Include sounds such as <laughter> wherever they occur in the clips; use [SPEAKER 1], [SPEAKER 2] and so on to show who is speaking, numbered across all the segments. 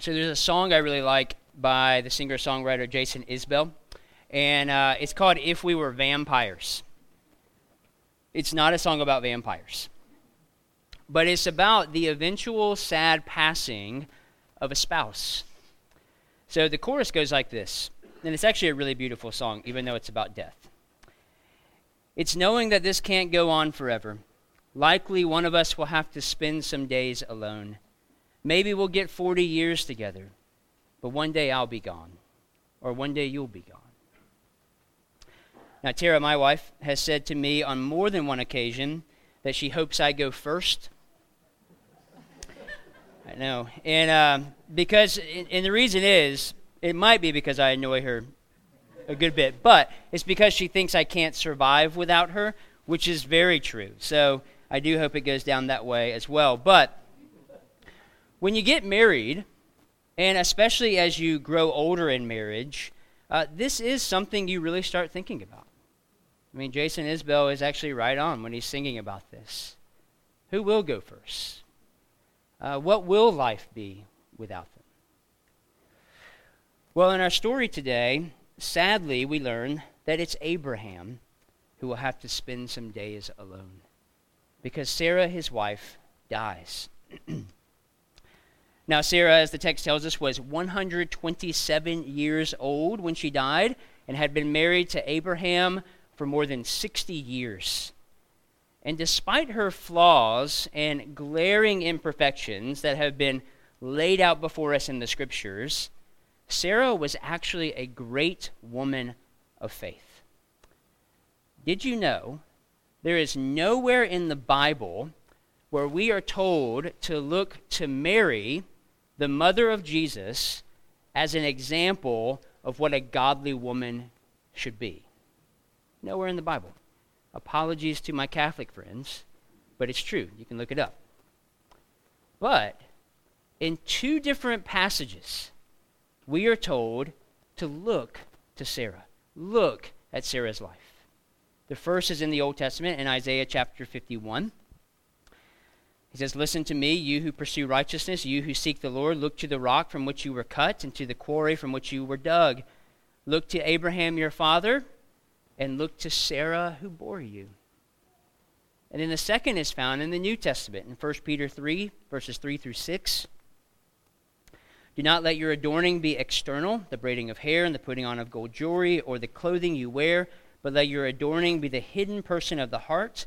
[SPEAKER 1] So there's a song I really like by the singer songwriter Jason Isbell, and uh, it's called If We Were Vampires. It's not a song about vampires, but it's about the eventual sad passing of a spouse. So the chorus goes like this, and it's actually a really beautiful song, even though it's about death. It's knowing that this can't go on forever. Likely one of us will have to spend some days alone. Maybe we'll get 40 years together, but one day I'll be gone, or one day you'll be gone. Now, Tara, my wife, has said to me on more than one occasion that she hopes I go first. I know. And uh, because, and the reason is, it might be because I annoy her a good bit, but it's because she thinks I can't survive without her, which is very true. So I do hope it goes down that way as well. But when you get married, and especially as you grow older in marriage, uh, this is something you really start thinking about. I mean, Jason Isbell is actually right on when he's singing about this. Who will go first? Uh, what will life be without them? Well, in our story today, sadly, we learn that it's Abraham who will have to spend some days alone because Sarah, his wife, dies. <clears throat> now, Sarah, as the text tells us, was 127 years old when she died and had been married to Abraham for more than 60 years. And despite her flaws and glaring imperfections that have been laid out before us in the scriptures, Sarah was actually a great woman of faith. Did you know there is nowhere in the Bible where we are told to look to Mary, the mother of Jesus, as an example of what a godly woman should be? Nowhere in the Bible. Apologies to my Catholic friends, but it's true. You can look it up. But in two different passages, we are told to look to Sarah. Look at Sarah's life. The first is in the Old Testament in Isaiah chapter 51. He says, Listen to me, you who pursue righteousness, you who seek the Lord. Look to the rock from which you were cut, and to the quarry from which you were dug. Look to Abraham your father and look to Sarah who bore you. And then the second is found in the New Testament in 1 Peter 3, verses 3 through 6. Do not let your adorning be external, the braiding of hair and the putting on of gold jewelry, or the clothing you wear, but let your adorning be the hidden person of the heart,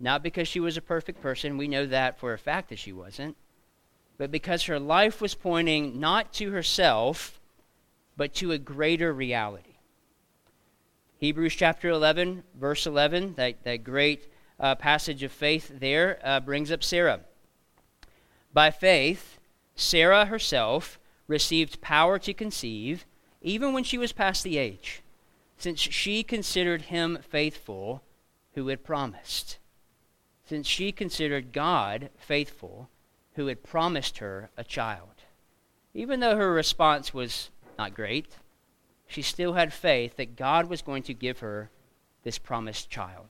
[SPEAKER 1] not because she was a perfect person, we know that for a fact that she wasn't, but because her life was pointing not to herself, but to a greater reality. Hebrews chapter 11, verse 11, that, that great uh, passage of faith there, uh, brings up Sarah. By faith, Sarah herself received power to conceive, even when she was past the age, since she considered him faithful who had promised. Since she considered God faithful who had promised her a child. Even though her response was not great, she still had faith that God was going to give her this promised child.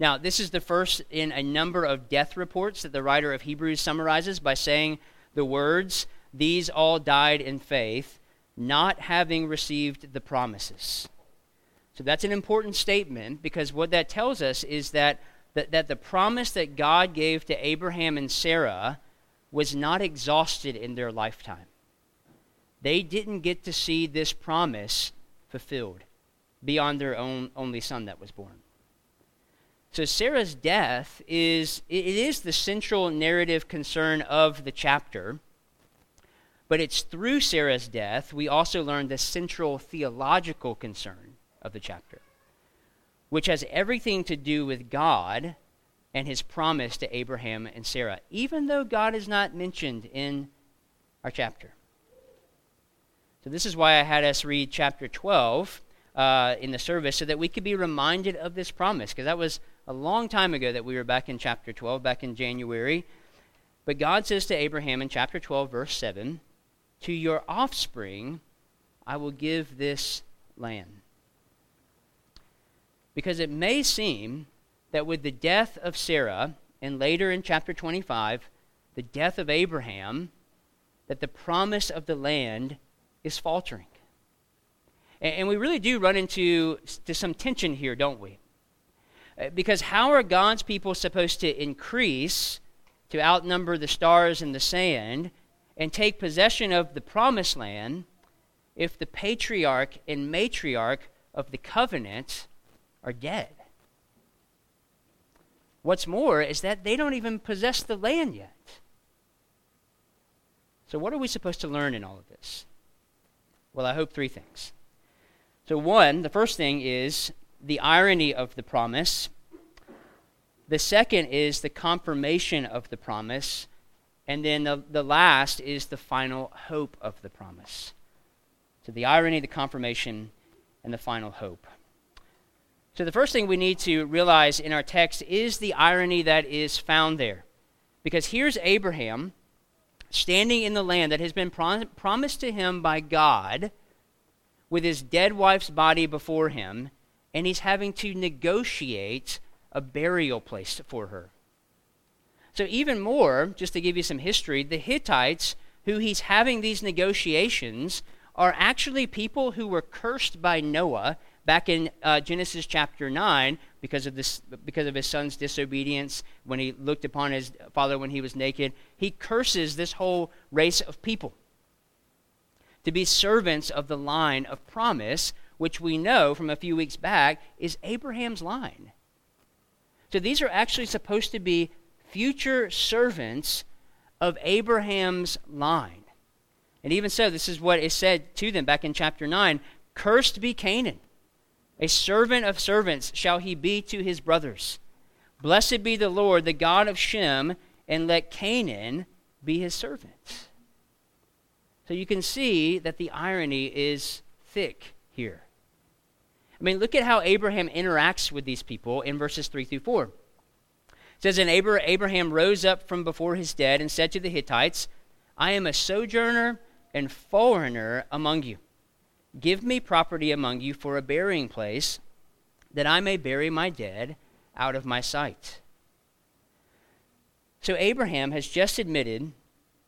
[SPEAKER 1] Now, this is the first in a number of death reports that the writer of Hebrews summarizes by saying the words, These all died in faith, not having received the promises. So that's an important statement because what that tells us is that, that, that the promise that God gave to Abraham and Sarah was not exhausted in their lifetime they didn't get to see this promise fulfilled beyond their own only son that was born. So Sarah's death is it is the central narrative concern of the chapter. But it's through Sarah's death we also learn the central theological concern of the chapter, which has everything to do with God and his promise to Abraham and Sarah, even though God is not mentioned in our chapter. So, this is why I had us read chapter 12 uh, in the service so that we could be reminded of this promise, because that was a long time ago that we were back in chapter 12, back in January. But God says to Abraham in chapter 12, verse 7 To your offspring I will give this land. Because it may seem that with the death of Sarah, and later in chapter 25, the death of Abraham, that the promise of the land is faltering. And, and we really do run into to some tension here, don't we? Uh, because how are God's people supposed to increase to outnumber the stars in the sand and take possession of the promised land if the patriarch and matriarch of the covenant are dead? What's more is that they don't even possess the land yet. So, what are we supposed to learn in all of this? Well, I hope three things. So, one, the first thing is the irony of the promise. The second is the confirmation of the promise. And then the, the last is the final hope of the promise. So, the irony, the confirmation, and the final hope. So, the first thing we need to realize in our text is the irony that is found there. Because here's Abraham standing in the land that has been prom- promised to him by God with his dead wife's body before him, and he's having to negotiate a burial place for her. So, even more, just to give you some history, the Hittites, who he's having these negotiations, are actually people who were cursed by Noah back in uh, Genesis chapter 9 because of, this, because of his son's disobedience when he looked upon his father when he was naked. He curses this whole race of people to be servants of the line of promise, which we know from a few weeks back is Abraham's line. So these are actually supposed to be future servants of Abraham's line. And even so, this is what is said to them back in chapter 9 Cursed be Canaan. A servant of servants shall he be to his brothers. Blessed be the Lord, the God of Shem, and let Canaan be his servant. So you can see that the irony is thick here. I mean, look at how Abraham interacts with these people in verses 3 through 4. It says, And Abraham rose up from before his dead and said to the Hittites, I am a sojourner and foreigner among you. Give me property among you for a burying place, that I may bury my dead out of my sight. So Abraham has just admitted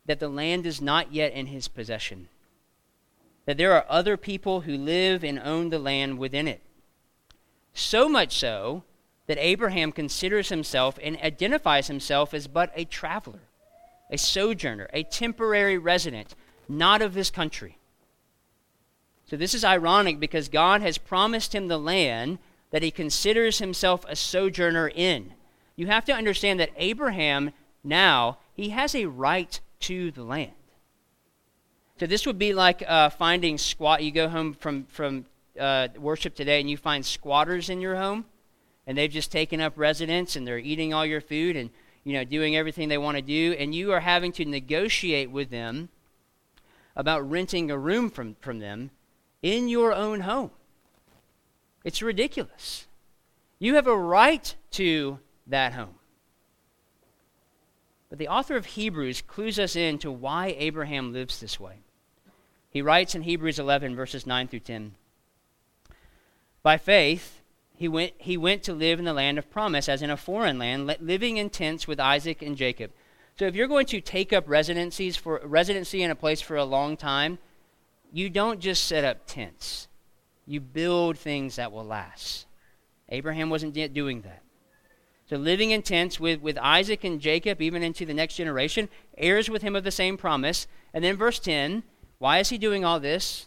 [SPEAKER 1] that the land is not yet in his possession, that there are other people who live and own the land within it. So much so that Abraham considers himself and identifies himself as but a traveler, a sojourner, a temporary resident, not of this country. So this is ironic because God has promised him the land that he considers himself a sojourner in. You have to understand that Abraham now he has a right to the land. So this would be like uh, finding squat. You go home from from uh, worship today, and you find squatters in your home, and they've just taken up residence, and they're eating all your food, and you know doing everything they want to do, and you are having to negotiate with them about renting a room from from them in your own home. It's ridiculous. You have a right to that home. But the author of Hebrews clues us in to why Abraham lives this way. He writes in Hebrews 11, verses 9 through 10 By faith, he went, he went to live in the land of promise, as in a foreign land, living in tents with Isaac and Jacob. So if you're going to take up residencies for residency in a place for a long time, you don't just set up tents. You build things that will last. Abraham wasn't yet doing that. So living in tents with, with Isaac and Jacob, even into the next generation, heirs with him of the same promise. And then verse 10, why is he doing all this?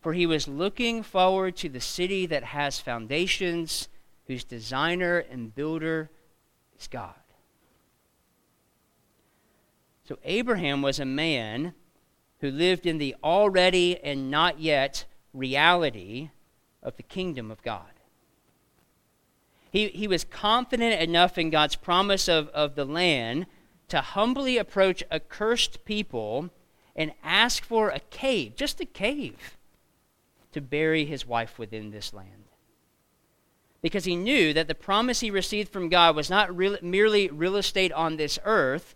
[SPEAKER 1] For he was looking forward to the city that has foundations, whose designer and builder is God. So Abraham was a man who lived in the already and not yet reality of the kingdom of God. He, he was confident enough in God's promise of, of the land to humbly approach a cursed people and ask for a cave, just a cave, to bury his wife within this land. Because he knew that the promise he received from God was not real, merely real estate on this earth,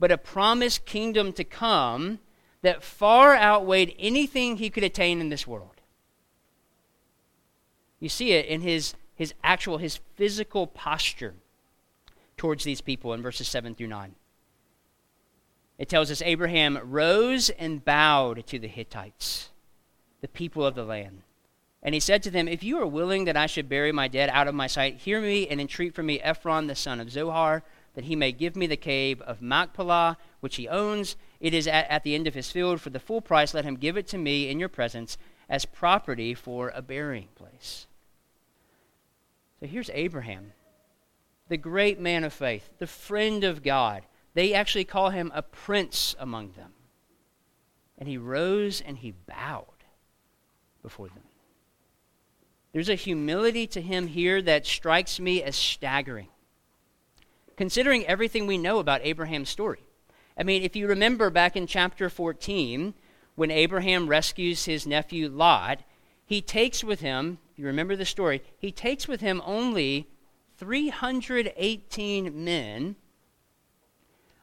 [SPEAKER 1] but a promised kingdom to come that far outweighed anything he could attain in this world. You see it in his, his actual, his physical posture towards these people in verses 7 through 9. It tells us Abraham rose and bowed to the Hittites, the people of the land. And he said to them, If you are willing that I should bury my dead out of my sight, hear me and entreat from me Ephron the son of Zohar, that he may give me the cave of Machpelah, which he owns. It is at, at the end of his field. For the full price, let him give it to me in your presence as property for a burying place. So here's Abraham, the great man of faith, the friend of God they actually call him a prince among them. And he rose and he bowed before them. There's a humility to him here that strikes me as staggering, considering everything we know about Abraham's story. I mean, if you remember back in chapter 14, when Abraham rescues his nephew Lot, he takes with him, you remember the story, he takes with him only 318 men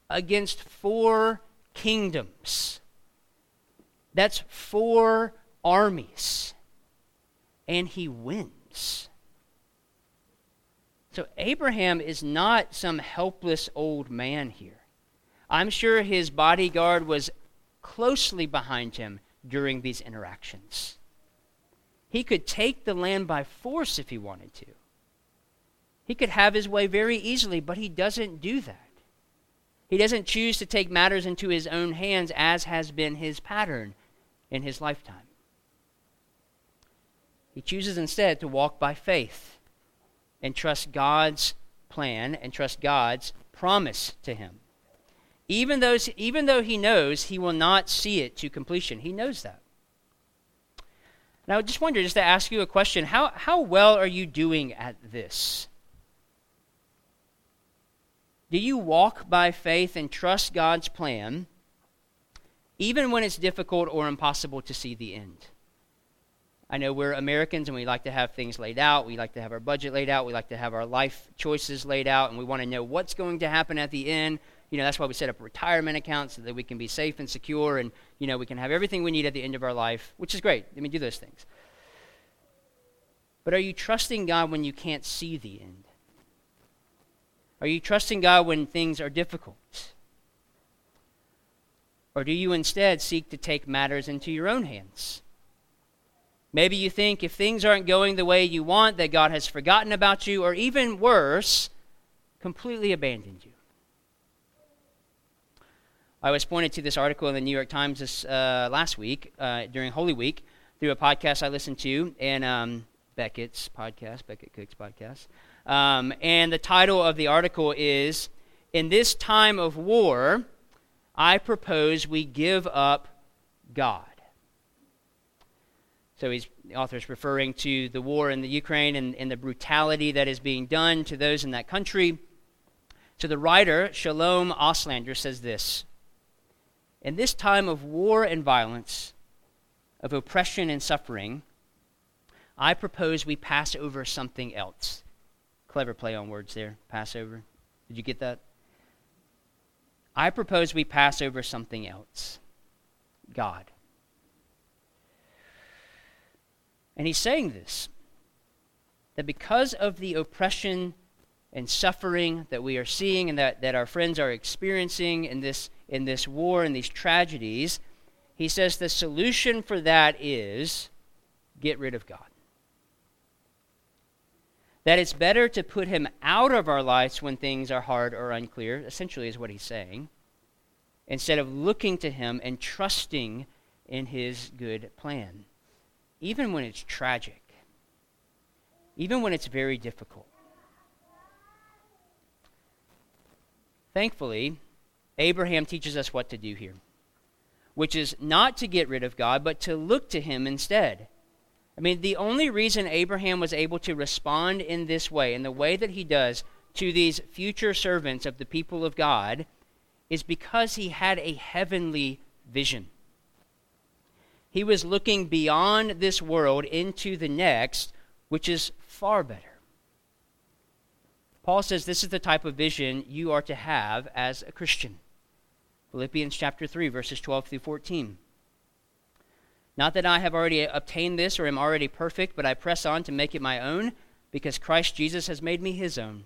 [SPEAKER 1] against four kingdoms. That's four armies. And he wins. So Abraham is not some helpless old man here. I'm sure his bodyguard was closely behind him during these interactions. He could take the land by force if he wanted to. He could have his way very easily, but he doesn't do that. He doesn't choose to take matters into his own hands, as has been his pattern in his lifetime. He chooses instead to walk by faith and trust God's plan and trust God's promise to him. Even, those, even though he knows he will not see it to completion, he knows that. Now, I just wonder, just to ask you a question how, how well are you doing at this? Do you walk by faith and trust God's plan, even when it's difficult or impossible to see the end? I know we're Americans and we like to have things laid out. We like to have our budget laid out. We like to have our life choices laid out, and we want to know what's going to happen at the end. You know, that's why we set up a retirement account so that we can be safe and secure and, you know, we can have everything we need at the end of our life, which is great. I mean, do those things. But are you trusting God when you can't see the end? Are you trusting God when things are difficult? Or do you instead seek to take matters into your own hands? Maybe you think if things aren't going the way you want, that God has forgotten about you, or even worse, completely abandoned you. I was pointed to this article in the New York Times this, uh, last week uh, during Holy Week through a podcast I listened to, and um, Becket's podcast, Becket Cook's podcast. Um, and the title of the article is In This Time of War, I Propose We Give Up God. So he's, the author is referring to the war in the Ukraine and, and the brutality that is being done to those in that country. So the writer, Shalom Auslander, says this In this time of war and violence, of oppression and suffering, I propose we pass over something else. Clever play on words there, Passover. Did you get that? I propose we pass over something else God. And he's saying this that because of the oppression and suffering that we are seeing and that, that our friends are experiencing in this, in this war and these tragedies, he says the solution for that is get rid of God that it's better to put him out of our lives when things are hard or unclear, essentially, is what he's saying, instead of looking to him and trusting in his good plan, even when it's tragic, even when it's very difficult. Thankfully, Abraham teaches us what to do here, which is not to get rid of God, but to look to him instead I mean, the only reason Abraham was able to respond in this way, in the way that he does to these future servants of the people of God, is because he had a heavenly vision. He was looking beyond this world into the next, which is far better. Paul says this is the type of vision you are to have as a Christian. Philippians chapter 3, verses 12 through 14. Not that I have already obtained this or am already perfect, but I press on to make it my own, because Christ Jesus has made me his own.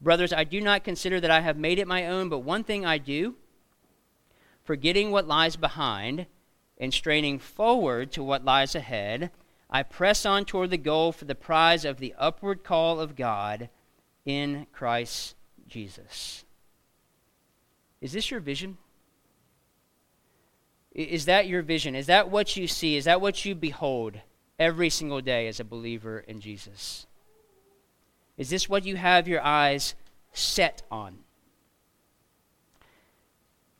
[SPEAKER 1] Brothers, I do not consider that I have made it my own, but one thing I do, forgetting what lies behind and straining forward to what lies ahead, I press on toward the goal for the prize of the upward call of God in Christ Jesus. Is this your vision? Is that your vision? Is that what you see? Is that what you behold every single day as a believer in Jesus? Is this what you have your eyes set on?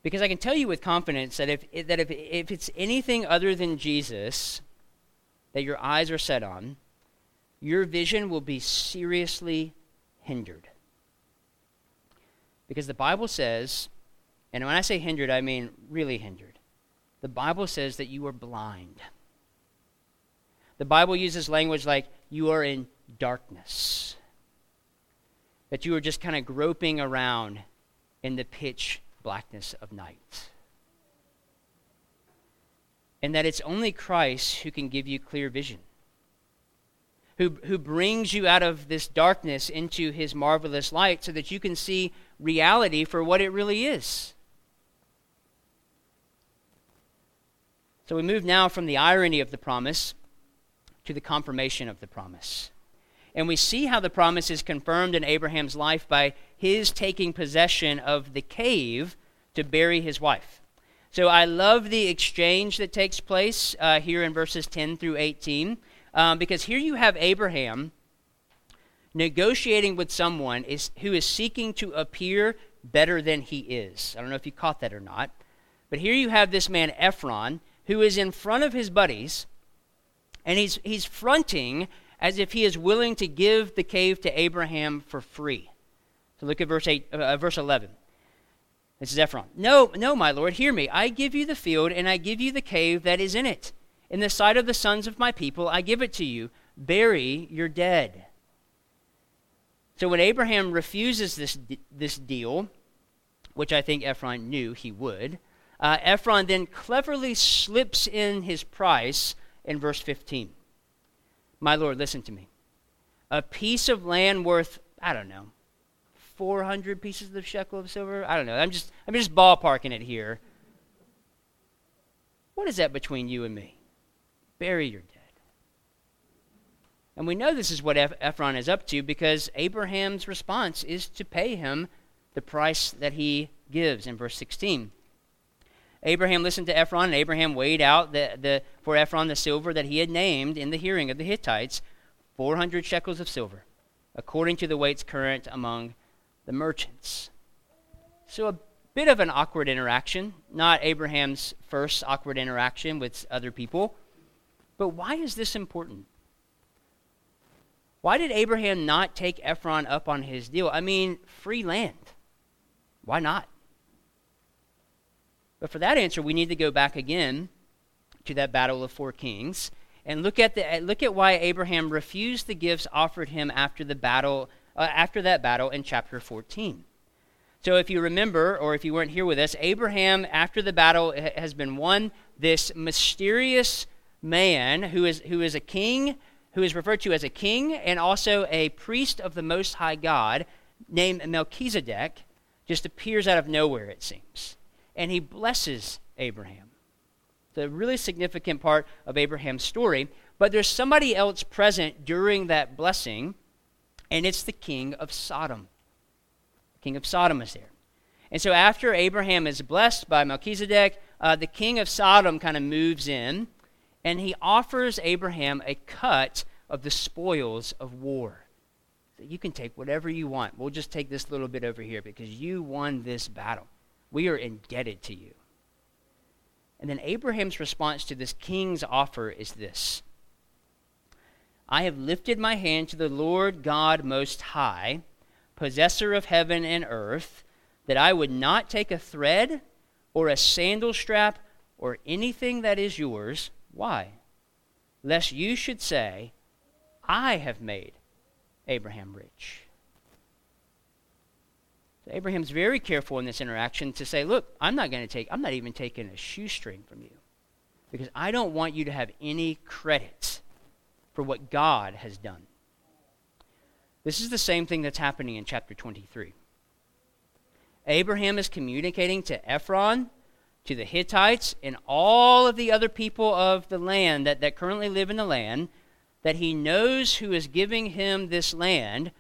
[SPEAKER 1] Because I can tell you with confidence that if, that if, if it's anything other than Jesus that your eyes are set on, your vision will be seriously hindered. Because the Bible says, and when I say hindered, I mean really hindered. The Bible says that you are blind. The Bible uses language like you are in darkness, that you are just kind of groping around in the pitch blackness of night. And that it's only Christ who can give you clear vision, who, who brings you out of this darkness into his marvelous light so that you can see reality for what it really is. So we move now from the irony of the promise to the confirmation of the promise. And we see how the promise is confirmed in Abraham's life by his taking possession of the cave to bury his wife. So I love the exchange that takes place uh, here in verses 10 through 18, um, because here you have Abraham negotiating with someone is, who is seeking to appear better than he is. I don't know if you caught that or not. But here you have this man, Ephron, who is in front of his buddies, and he's, he's fronting as if he is willing to give the cave to Abraham for free. So look at verse, eight, uh, verse 11. This is Ephron. No, no, my lord, hear me. I give you the field, and I give you the cave that is in it. In the sight of the sons of my people, I give it to you. Bury your dead. So when Abraham refuses this, this deal, which I think Ephron knew he would, uh, Ephron then cleverly slips in his price in verse 15. My Lord, listen to me. A piece of land worth, I don't know, 400 pieces of shekel of silver? I don't know. I'm just, I'm just ballparking it here. What is that between you and me? Bury your dead. And we know this is what Ephron is up to because Abraham's response is to pay him the price that he gives in verse 16. Abraham listened to Ephron, and Abraham weighed out the, the, for Ephron the silver that he had named in the hearing of the Hittites 400 shekels of silver, according to the weights current among the merchants. So, a bit of an awkward interaction, not Abraham's first awkward interaction with other people. But why is this important? Why did Abraham not take Ephron up on his deal? I mean, free land. Why not? But for that answer, we need to go back again to that battle of four kings and look at the look at why Abraham refused the gifts offered him after the battle uh, after that battle in chapter 14. So if you remember or if you weren't here with us, Abraham after the battle has been won this mysterious man who is who is a king who is referred to as a king and also a priest of the most high God named Melchizedek just appears out of nowhere it seems and he blesses Abraham. It's a really significant part of Abraham's story. But there's somebody else present during that blessing, and it's the king of Sodom. The king of Sodom is there. And so after Abraham is blessed by Melchizedek, uh, the king of Sodom kind of moves in, and he offers Abraham a cut of the spoils of war. So you can take whatever you want. We'll just take this little bit over here because you won this battle. We are indebted to you. And then Abraham's response to this king's offer is this I have lifted my hand to the Lord God Most High, possessor of heaven and earth, that I would not take a thread or a sandal strap or anything that is yours, Why? Lest you should say, I have made Abraham rich. So Abraham's very careful in this interaction to say, look, I'm not going to take, I'm not even taking a shoestring from you because I don't want you to have any credit for what God has done. This is the same thing that's happening in chapter 23. Abraham is communicating to Ephron, to the Hittites, and all of the other people of the land that, that currently live in the land that he knows who is giving him this land,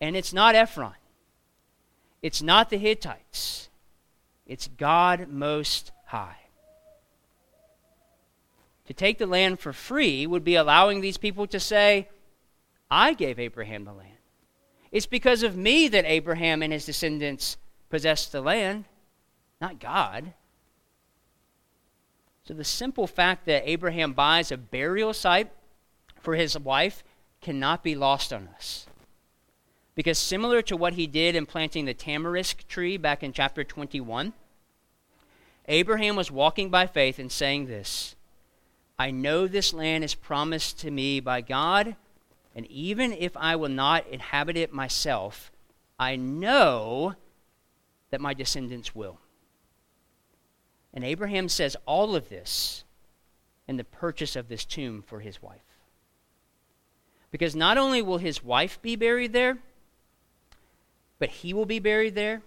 [SPEAKER 1] and it's not Ephron. It's not the Hittites. It's God Most High. To take the land for free would be allowing these people to say, I gave Abraham the land. It's because of me that Abraham and his descendants possessed the land, not God. So the simple fact that Abraham buys a burial site for his wife cannot be lost on us. Because similar to what he did in planting the tamarisk tree back in chapter 21, Abraham was walking by faith and saying this I know this land is promised to me by God, and even if I will not inhabit it myself, I know that my descendants will. And Abraham says all of this in the purchase of this tomb for his wife. Because not only will his wife be buried there, but he will be buried there,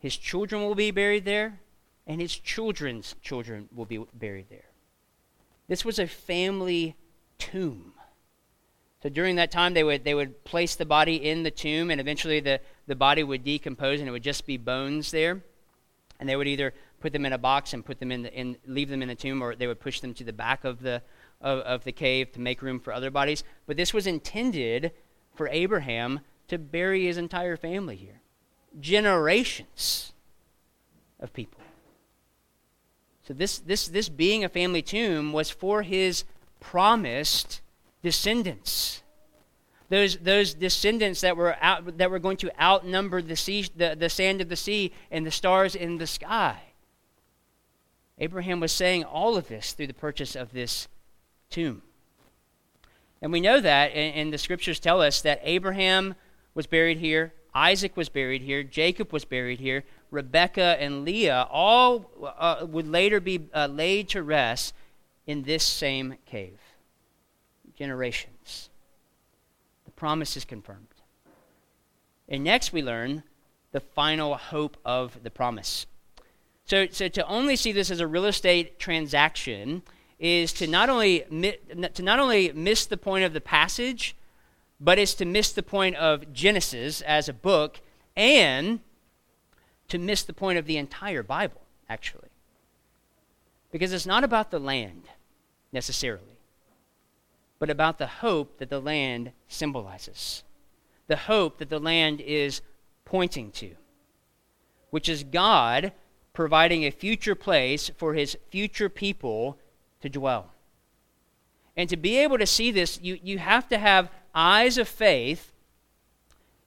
[SPEAKER 1] his children will be buried there, and his children's children will be buried there. This was a family tomb. So during that time, they would, they would place the body in the tomb, and eventually the, the body would decompose, and it would just be bones there. And they would either put them in a box and put them in, the, in leave them in the tomb, or they would push them to the back of the, of, of the cave to make room for other bodies. But this was intended for Abraham to bury his entire family here. Generations of people. So this, this, this being a family tomb was for his promised descendants. Those, those descendants that were, out, that were going to outnumber the, sea, the, the sand of the sea and the stars in the sky. Abraham was saying all of this through the purchase of this tomb. And we know that, and, and the scriptures tell us that Abraham was buried here, Isaac was buried here, Jacob was buried here, Rebekah and Leah all uh, would later be uh, laid to rest in this same cave. Generations. The promise is confirmed. And next we learn the final hope of the promise. So, so to only see this as a real estate transaction is to not only to not only miss the point of the passage, but it's to miss the point of Genesis as a book and to miss the point of the entire Bible, actually. Because it's not about the land necessarily, but about the hope that the land symbolizes, the hope that the land is pointing to, which is God providing a future place for his future people to dwell. And to be able to see this, you, you have to have eyes of faith.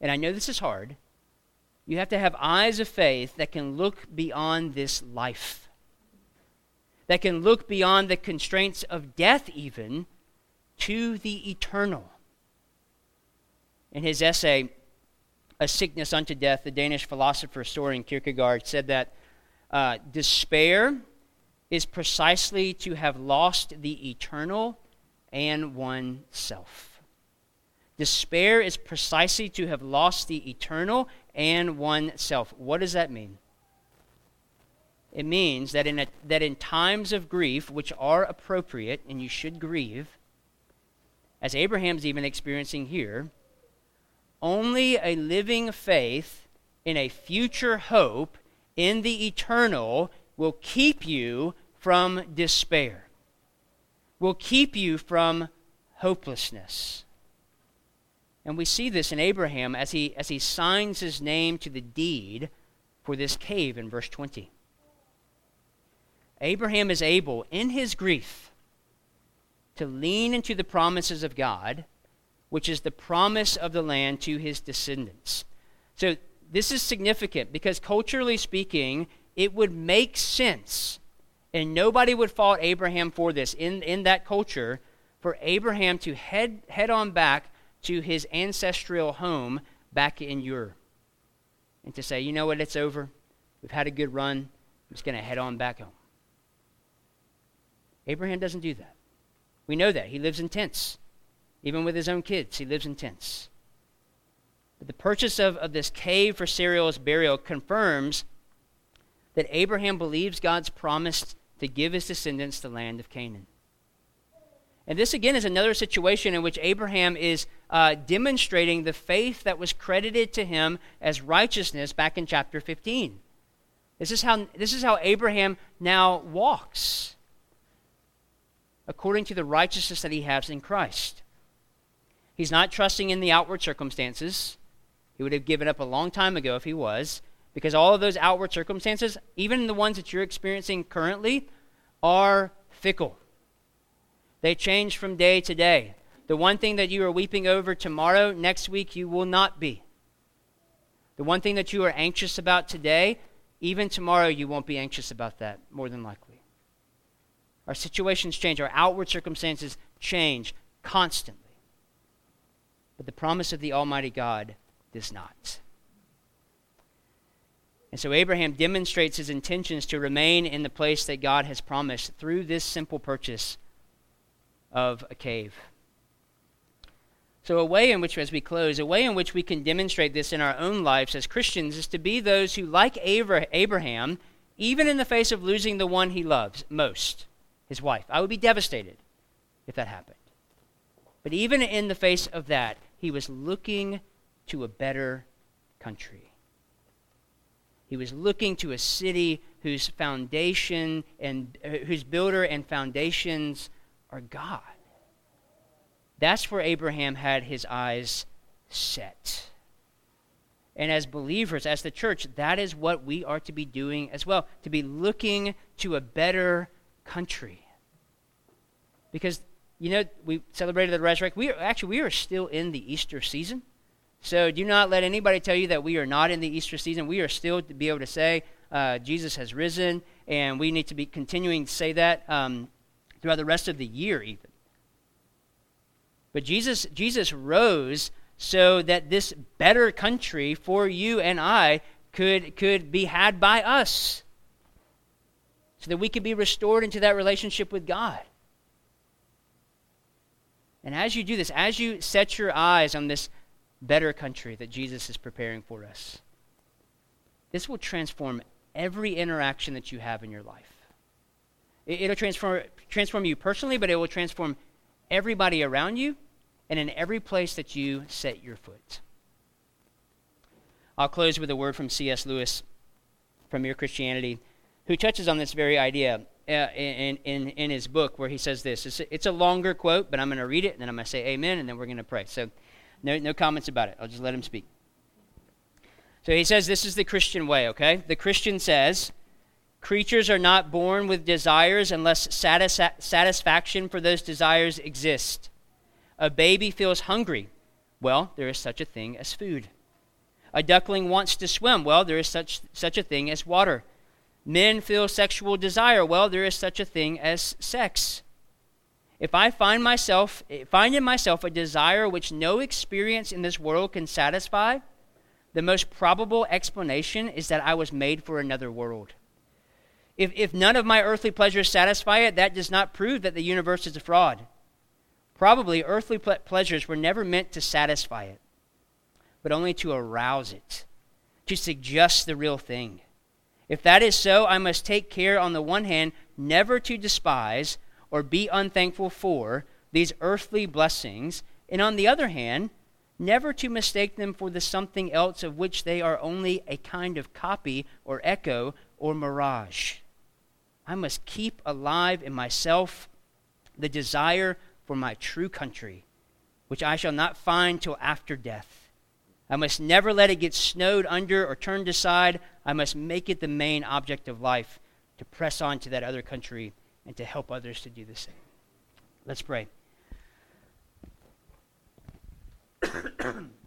[SPEAKER 1] And I know this is hard. You have to have eyes of faith that can look beyond this life, that can look beyond the constraints of death, even to the eternal. In his essay, A Sickness Unto Death, the Danish philosopher Soren Kierkegaard said that uh, despair is precisely to have lost the eternal and oneself. Despair is precisely to have lost the eternal and oneself. What does that mean? It means that in, a, that in times of grief, which are appropriate, and you should grieve, as Abraham's even experiencing here, only a living faith in a future hope in the eternal will keep you from despair, will keep you from hopelessness. And we see this in Abraham as he, as he signs his name to the deed for this cave in verse 20. Abraham is able, in his grief, to lean into the promises of God, which is the promise of the land to his descendants. So this is significant because culturally speaking, it would make sense And nobody would fault Abraham for this in, in that culture, for Abraham to head, head on back to his ancestral home back in Ur. And to say, you know what, it's over. We've had a good run. I'm just going to head on back home. Abraham doesn't do that. We know that. He lives in tents. Even with his own kids, he lives in tents. But the purchase of, of this cave for Sarah's burial confirms that Abraham believes God's promise to give his descendants the land of Canaan. And this, again, is another situation in which Abraham is uh, demonstrating the faith that was credited to him as righteousness back in chapter 15. This is how, this is how Abraham now walks, according to the righteousness that he has in Christ. He's not trusting in the outward circumstances. He would have given up a long time ago if he was, because all of those outward circumstances, even the ones that you're experiencing currently, are fickle. They change from day to day. The one thing that you are weeping over tomorrow, next week you will not be. The one thing that you are anxious about today, even tomorrow you won't be anxious about that, more than likely. Our situations change, our outward circumstances change constantly. But the promise of the Almighty God does not. And so Abraham demonstrates his intentions to remain in the place that God has promised through this simple purchase of a cave. So, a way in which, as we close, a way in which we can demonstrate this in our own lives as Christians is to be those who, like Abraham, even in the face of losing the one he loves most, his wife, I would be devastated if that happened. But even in the face of that, he was looking to a better country. He was looking to a city whose foundation and uh, whose builder and foundations are God. That's where Abraham had his eyes set. And as believers, as the church, that is what we are to be doing as well, to be looking to a better country. Because, you know, we celebrated the resurrection. We are, actually, we are still in the Easter season. So do not let anybody tell you that we are not in the Easter season. We are still to be able to say uh, Jesus has risen, and we need to be continuing to say that um, throughout the rest of the year, even. But Jesus, Jesus rose so that this better country for you and I could, could be had by us, so that we could be restored into that relationship with God. And as you do this, as you set your eyes on this better country that Jesus is preparing for us, this will transform every interaction that you have in your life. It, will transform, transform you personally, but it will transform everybody around you and in every place that you set your foot. I'll close with a word from C.S. Lewis from Mere Christianity, who touches on this very idea uh, in, in, in his book, where he says this. It's a, it's a longer quote, but I'm going to read it, and then I'm going to say amen, and then we're going to pray. So, no, no comments about it. I'll just let him speak. So he says this is the Christian way, okay? The Christian says, Creatures are not born with desires unless satis- satisfaction for those desires exist. A baby feels hungry. Well, there is such a thing as food. A duckling wants to swim. Well, there is such, such a thing as water. Men feel sexual desire. Well, there is such a thing as sex. If I find myself find in myself a desire which no experience in this world can satisfy, the most probable explanation is that I was made for another world. If, if none of my earthly pleasures satisfy it, that does not prove that the universe is a fraud. Probably earthly ple- pleasures were never meant to satisfy it, but only to arouse it, to suggest the real thing. If that is so, I must take care, on the one hand, never to despise or be unthankful for these earthly blessings, and on the other hand, never to mistake them for the something else of which they are only a kind of copy or echo or mirage. I must keep alive in myself the desire for my true country, which I shall not find till after death. I must never let it get snowed under or turned aside. I must make it the main object of life to press on to that other country and to help others to do the same. Let's pray. <clears throat>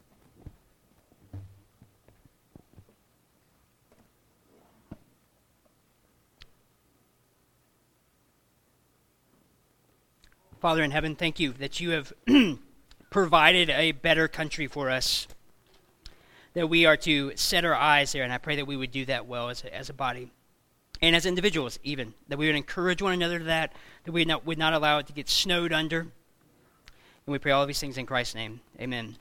[SPEAKER 1] Father in heaven, thank you that you have <clears throat> provided a better country for us. That we are to set our eyes there, and I pray that we would do that well as a, as a body and as individuals, even. That we would encourage one another to that, that we would not, would not allow it to get snowed under. And we pray all of these things in Christ's name. Amen.